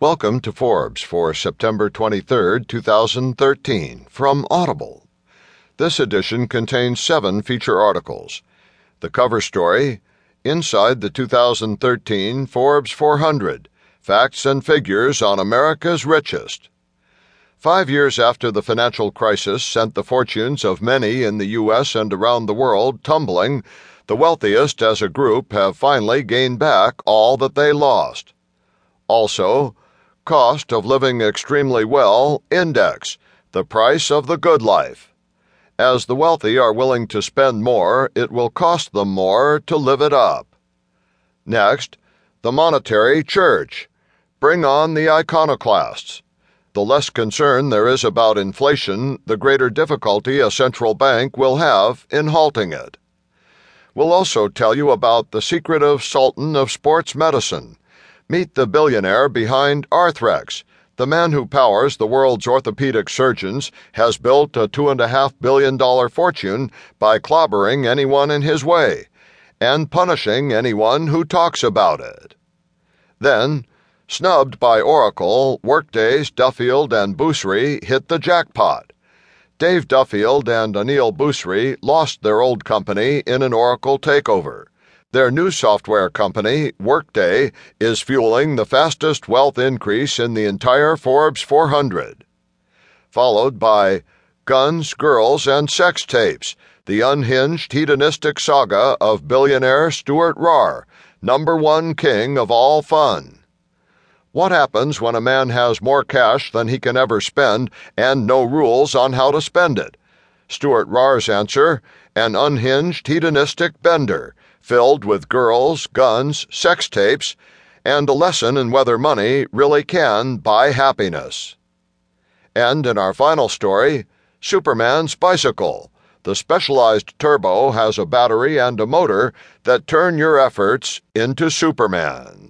Welcome to Forbes for September 23, 2013, from Audible. This edition contains seven feature articles. The cover story Inside the 2013 Forbes 400 Facts and Figures on America's Richest. Five years after the financial crisis sent the fortunes of many in the U.S. and around the world tumbling, the wealthiest as a group have finally gained back all that they lost. Also, Cost of Living Extremely Well Index, the price of the good life. As the wealthy are willing to spend more, it will cost them more to live it up. Next, the monetary church. Bring on the iconoclasts. The less concern there is about inflation, the greater difficulty a central bank will have in halting it. We'll also tell you about the secret of sultan of sports medicine Meet the billionaire behind Arthrex. The man who powers the world's orthopedic surgeons has built a $2.5 billion fortune by clobbering anyone in his way and punishing anyone who talks about it. Then, snubbed by Oracle, Workday's Duffield and Bhusri hit the jackpot. Dave Duffield and Aneel Bhusri lost their old company in an Oracle takeover. Their new software company, Workday, is fueling the fastest wealth increase in the entire Forbes 400. Followed by Guns, Girls, and Sex Tapes, the unhinged hedonistic saga of billionaire Stewart Rahr, number one king of all fun. What happens when a man has more cash than he can ever spend and no rules on how to spend it? Stewart answer an unhinged hedonistic bender filled with girls, guns, sex tapes, and a lesson in whether money really can buy happiness. And in our final story, Superman's bicycle. The specialized turbo has a battery and a motor that turn your efforts into Superman.